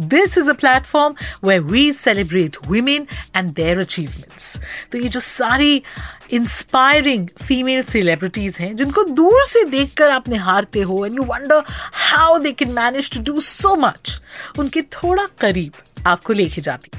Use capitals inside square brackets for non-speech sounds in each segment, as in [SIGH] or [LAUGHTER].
This is a platform where we celebrate women and their achievements तो ये जो सारी इंस्पायरिंग फीमेल सेलिब्रिटीज हैं, जिनको दूर से देख कर आप निहारते हो and you wonder how they can manage to do so much उनके थोड़ा करीब आपको लेके जाती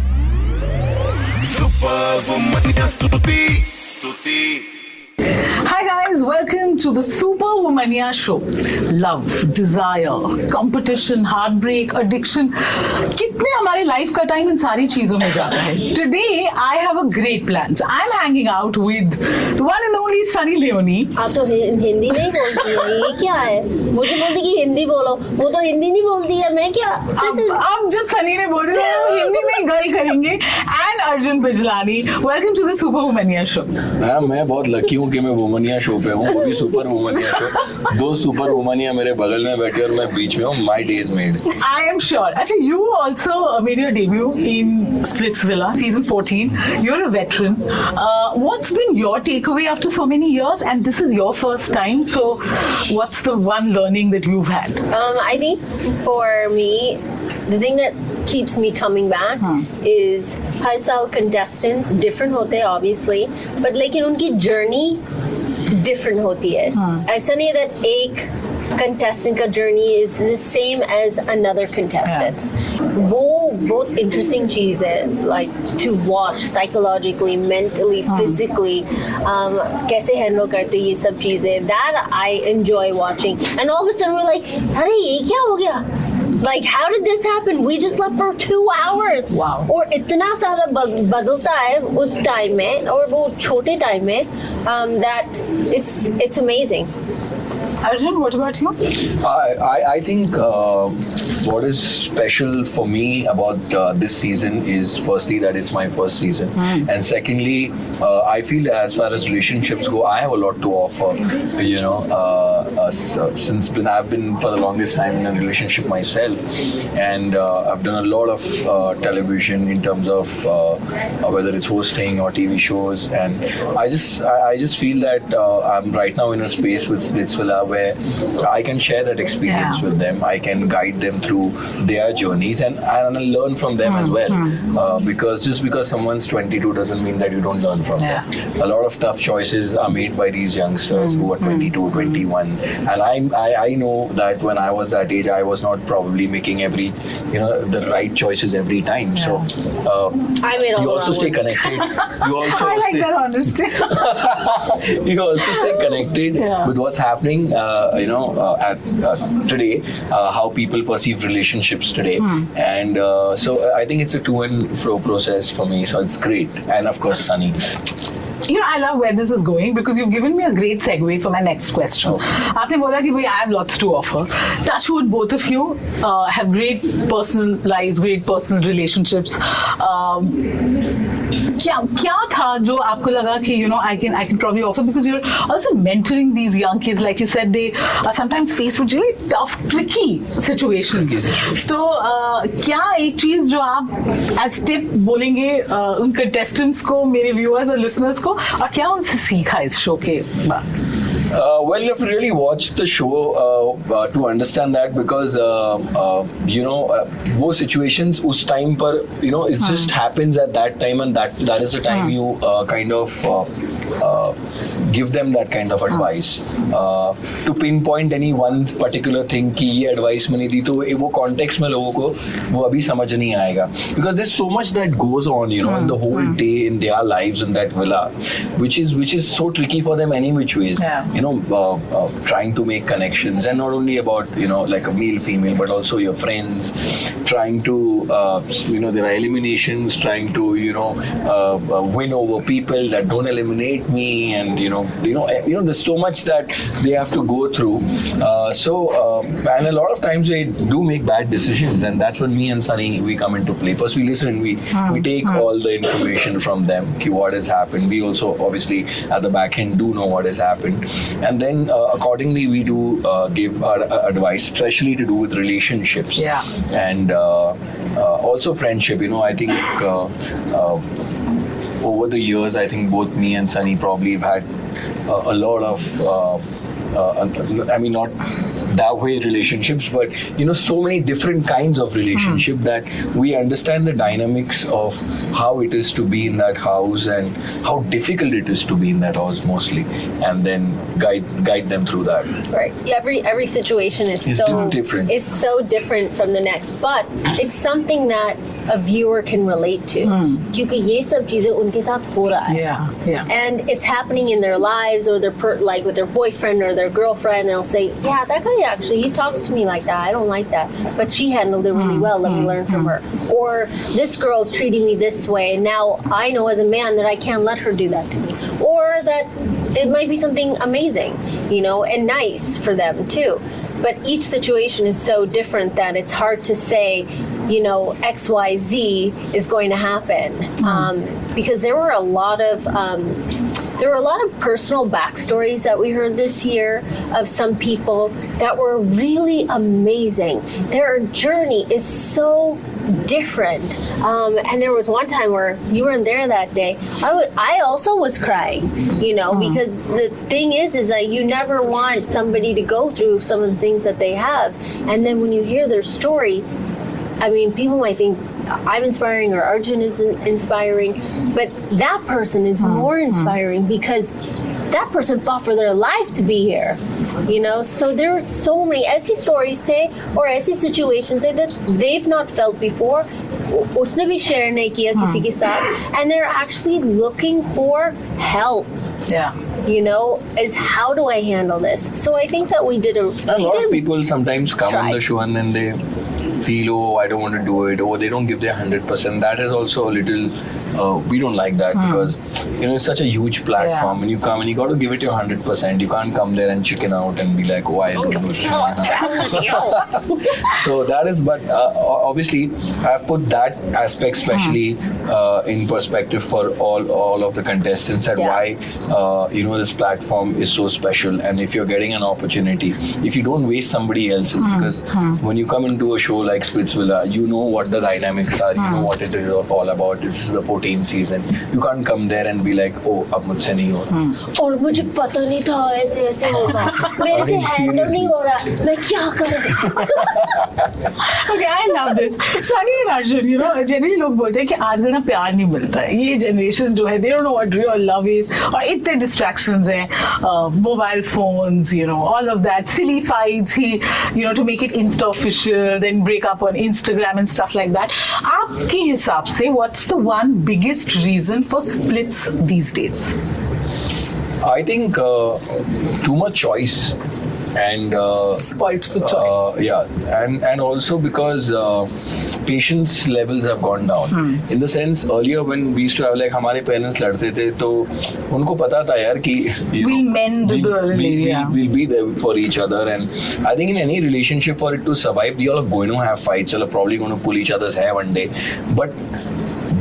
Superwoman, vă mânia, Stutee, Stutee. Hi guys, welcome to the Super Womania Show. Love, desire, competition, heartbreak, addiction. कितने हमारे लाइफ का टाइम इन सारी चीज़ों में जाता है Today I have a great plan. So I'm hanging out with the one and only Sunny Leone. आप तो हि- हिंदी नहीं बोलती है ये क्या है मुझे बोलती कि हिंदी बोलो वो तो हिंदी नहीं बोलती है मैं क्या अब इज़ अब जब सनी ने बोल दिया तो हिंदी में गल करेंगे and Arjun Bijlani welcome to the super womania show हाँ मैं बहुत लकी हूँ कि मैं वुमनिया शो पे हूँ वो भी सुपर वुमनिया पे। दो सुपर वुमनिया मेरे बगल में बैठी और मैं बीच में हूँ my days made I am sure अच्छा you also made your debut in splitsvilla season 14 you are a veteran what's been your takeaway after so many years and this is your first time so what's the one learning that you had I think for me the thing that keeps me coming back hmm. is हर contestants different होते obviously. But लेकिन उनकी journey different होती है ऐसा नहीं है that एक contestant का journey is the same as another contestant's वो बहुत interesting चीज़ है like to watch psychologically mentally physically um, कैसे handle करते ये सब चीज़ें that I enjoy watching and all of a sudden we're like अरे ये क्या हो गया like how did this happen we just left for two hours Wow. और इतना सारा बद- बदलता है उस टाइम में और वो छोटे टाइम में um, that it's it's amazing Arjun, what about you? I, I, I think uh, what is special for me about uh, this season is firstly that it's my first season, and secondly, uh, I feel as far as relationships go, I have a lot to offer. You know, uh, uh, uh, since been, I've been for the longest time in a relationship myself, and uh, I've done a lot of uh, television in terms of whether it's hosting or TV shows, and I just I, I just feel that uh, I'm right now in a space with Splitsvilla where I can share that experience Yeah. with them. I can guide them through their journeys and, and learn from them as well. Uh, because just because someone's 22 doesn't mean that you don't learn from Yeah. them. A lot of tough choices are made by these youngsters who are 22, 21, and I, I I know that when I was that age, I was not probably making every you know the right choices every time. So uh, I made all you also wrong stay ones. connected. [LAUGHS] You also I like stay, that honesty. [LAUGHS] you also stay connected Yeah. with what's happening uh, you know uh, at uh, today uh, how people perceive relationships today and uh, so i think it's a to and fro process for me so it's great and of course sunny you know, I love where this is going because you've given me a great segue for my next question. आपने बोला कि भाई I have lots to offer. Touchwood, both of you uh, have great personal lives, great personal relationships. Um, क्या क्या था जो आपको लगा कि you know I can I can probably offer because you are also mentoring these young kids like you said they are sometimes face with really tough tricky situations तो uh, क्या एक चीज़ जो आप एज टिप बोलेंगे uh, उन contestants को मेरे व्यूअर्स और लिसनर्स को और क्या उनसे सीखा इस शो के बाद? Uh, well, you have to really watch the show uh, uh, to understand that because uh, uh, you know uh, those situations, us time per you know it hmm. just happens at that time and that that is the time hmm. you kind of give them that kind of advice. Uh, to pinpoint any one particular thing कि ये advice मैंने दी तो वो context में लोगों को वो अभी समझ नहीं आएगा because there's so much that goes on you know in the whole day in their lives in that villa which is which is so tricky for them any which ways Yeah. you know uh, uh, trying to make connections and not only about you know like a male female but also your friends trying to uh, you know there are eliminations trying to you know uh, uh, win over people that don't eliminate me and you know you know you know there's so much that they have to go through. Uh, so uh, and a lot of times they do make bad decisions and that's when me and Sunny we come into play. First we listen we we take all the information from them what has happened. We also obviously at the back end do know what has happened. And then uh, accordingly we do uh, give our uh, advice especially to do with relationships. Yeah. and uh, uh, also friendship. You know i think uh, uh, over the years i think both me and sunny probably have had uh, a lot of uh, uh, I mean, not that way relationships, but you know, so many different kinds of relationship that we understand the dynamics of how it is to be in that house and how difficult it is to be in that house mostly, and then guide guide them through that. Right. Every every situation is It's so different. is so different from the next, but it's something that a viewer can relate to. क्योंकि ये सब चीजें उनके साथ हो रहा है. Yeah, yeah. And it's happening in their lives, or their per, like with their boyfriend or their girlfriend. They'll say, "Yeah, that guy actually he talks to me like that. I don't like that, but she handled it really well. Let me learn from her." Or this girl's treating me this way, and now I know as a man that I can't let her do that to me, or that it might be something amazing, you know, and nice for them too. But each situation is so different that it's hard to say, you know, X, Y, Z is going to happen um, because there were a lot of. Um, there were a lot of personal backstories that we heard this year of some people that were really amazing. Their journey is so different. Um, and there was one time where you weren't there that day. I wa- I also was crying, you know, because the thing is, is that you never want somebody to go through some of the things that they have. And then when you hear their story, I mean, people might think I'm inspiring or Arjun is in- inspiring, but that person is more inspiring because that person fought for their life to be here. You know, so there are so many ऐसी stories थे और ऐसी situations थे that they've not felt before. उ- उसने भी share नहीं किया किसी के साथ, and they're actually looking for help. Yeah. You know, is how do I handle this? So I think that we did a. And a we lot did of people sometimes come on Try. the show and then they feel, oh, I don't want to do it, or they don't give their 100%. That is also a little, uh, we don't like that because, you know, it's such a huge platform Yeah. and you come and you got to give it your 100%. You can't come there and chicken out and be like, oh, I don't do [LAUGHS] it. [LAUGHS] so that is, but uh, obviously, I've put that aspect especially uh, in perspective for all all of the contestants and Yeah. why uh, you know this platform is so special. And if you're getting an opportunity, if you don't waste somebody else's, because when you come into a show like Splitsvilla, you know what the dynamics are, you know what it is all about. This is the 14th season. You can't come there and be like, oh, अब मुझसे नहीं हो रहा. और मुझे पता नहीं था ऐसे ऐसे होगा मेरे से हैंडल नहीं. हो रहा मैं क्या करूँ Okay, I love this. Sunny and Arjun, you know, generally लोग बोलते हैं कि आजकल ना प्यार नहीं मिलता है ये जनरेशन जो है they don't know what real love is और इतने distractions हैं uh, mobile phones you know all of that silly fights he you know to make it insta official then break up on Instagram and stuff like that आपके हिसाब से what's the one biggest reason for splits these days I think uh, too much choice and uh, spoiled for choice Uh, yeah, and and also because uh, patience levels have gone down. In the sense, earlier when we used to have like हमारे parents लड़ते थे तो उनको पता था यार कि you We'll know, mend we'll, the we'll, yeah. we'll, we'll be there for each other and I think in any relationship for it to survive you all are going to have fights you all are probably going to pull each other's hair one day but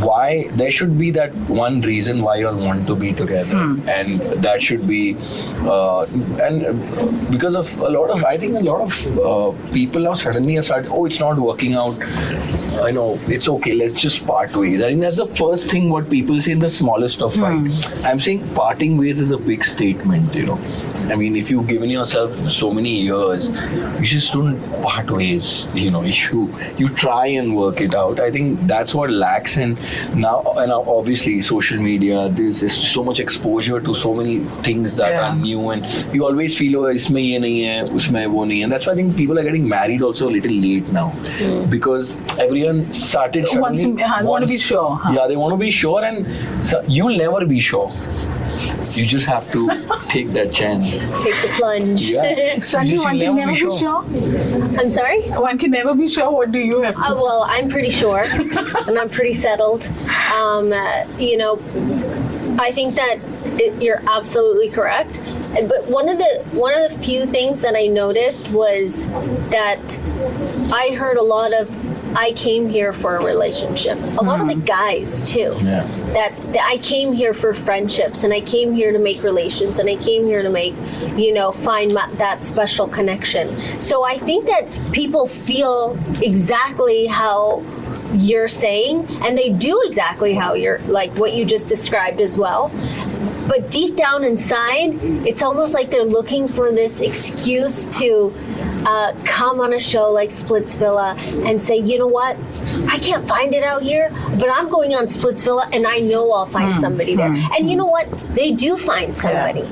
why there should be that one reason why you all want to be together and that should be uh, and because of a lot of i think a lot of uh, people now suddenly have started oh it's not working out I know it's okay. Let's just part ways. I think that's the first thing what people say in the smallest of fight. I'm saying parting ways is a big statement. You know, I mean, if you've given yourself so many years, you just don't part ways. You know, [LAUGHS] you you try and work it out. I think that's what lacks, and now and obviously social media. There's, there's so much exposure to so many things that yeah. are new, and you always feel oh, isme ye nahi hai. And that's why I think people are getting married also a little late now, mm. because everyone started. Once, wants, want to be sure. Huh? Yeah, they want to be sure, and so you'll never be sure. You just have to take that chance. Take the plunge. Yeah. [LAUGHS] Sunny, Just one can never be sure. I'm sorry. One can never be sure. What do you have to Uh, well, I'm pretty sure, [LAUGHS] and I'm pretty settled. Um, uh, you know, I think that it, you're absolutely correct. But one of the one of the few things that I noticed was that I heard a lot of I came here for a relationship. A lot of the hmm. guys too. Yeah. That, that I came here for friendships and I came here to make relations and I came here to make, you know, find my, that special connection. So I think that people feel exactly how you're saying and they do exactly how you're like what you just described as well. But deep down inside, it's almost like they're looking for this excuse to uh, come on a show like Splitsvilla and say, you know what? I can't find it out here, but I'm going on Splitsvilla and I know I'll find somebody there. And you know what? They do find somebody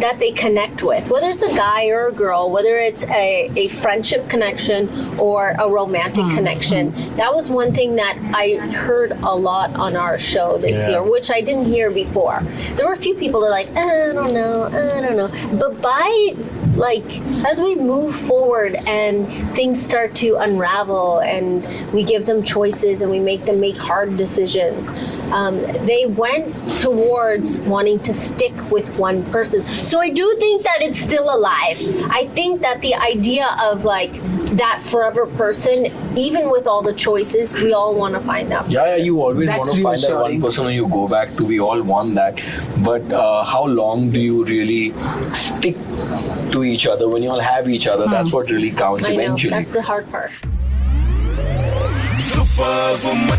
that they connect with, whether it's a guy or a girl, whether it's a, a friendship connection or a romantic connection. That was one thing that I heard a lot on our show this Yeah. year, which I didn't hear before. There were a few people that are like, "Eh, I don't know, I don't know. But by like as we move forward and things start to unravel and we give them choices and we make them make hard decisions um, they went towards wanting to stick with one person so i do think that it's still alive i think that the idea of like that forever person even with all the choices we all want to find that person. Yeah, yeah, you always That's want to find that one person who you go back to. We all want that. But uh, how long do you really stick to each other, when you all have each other, mm. that's what really counts I eventually. Know. That's the hard part. Superwoman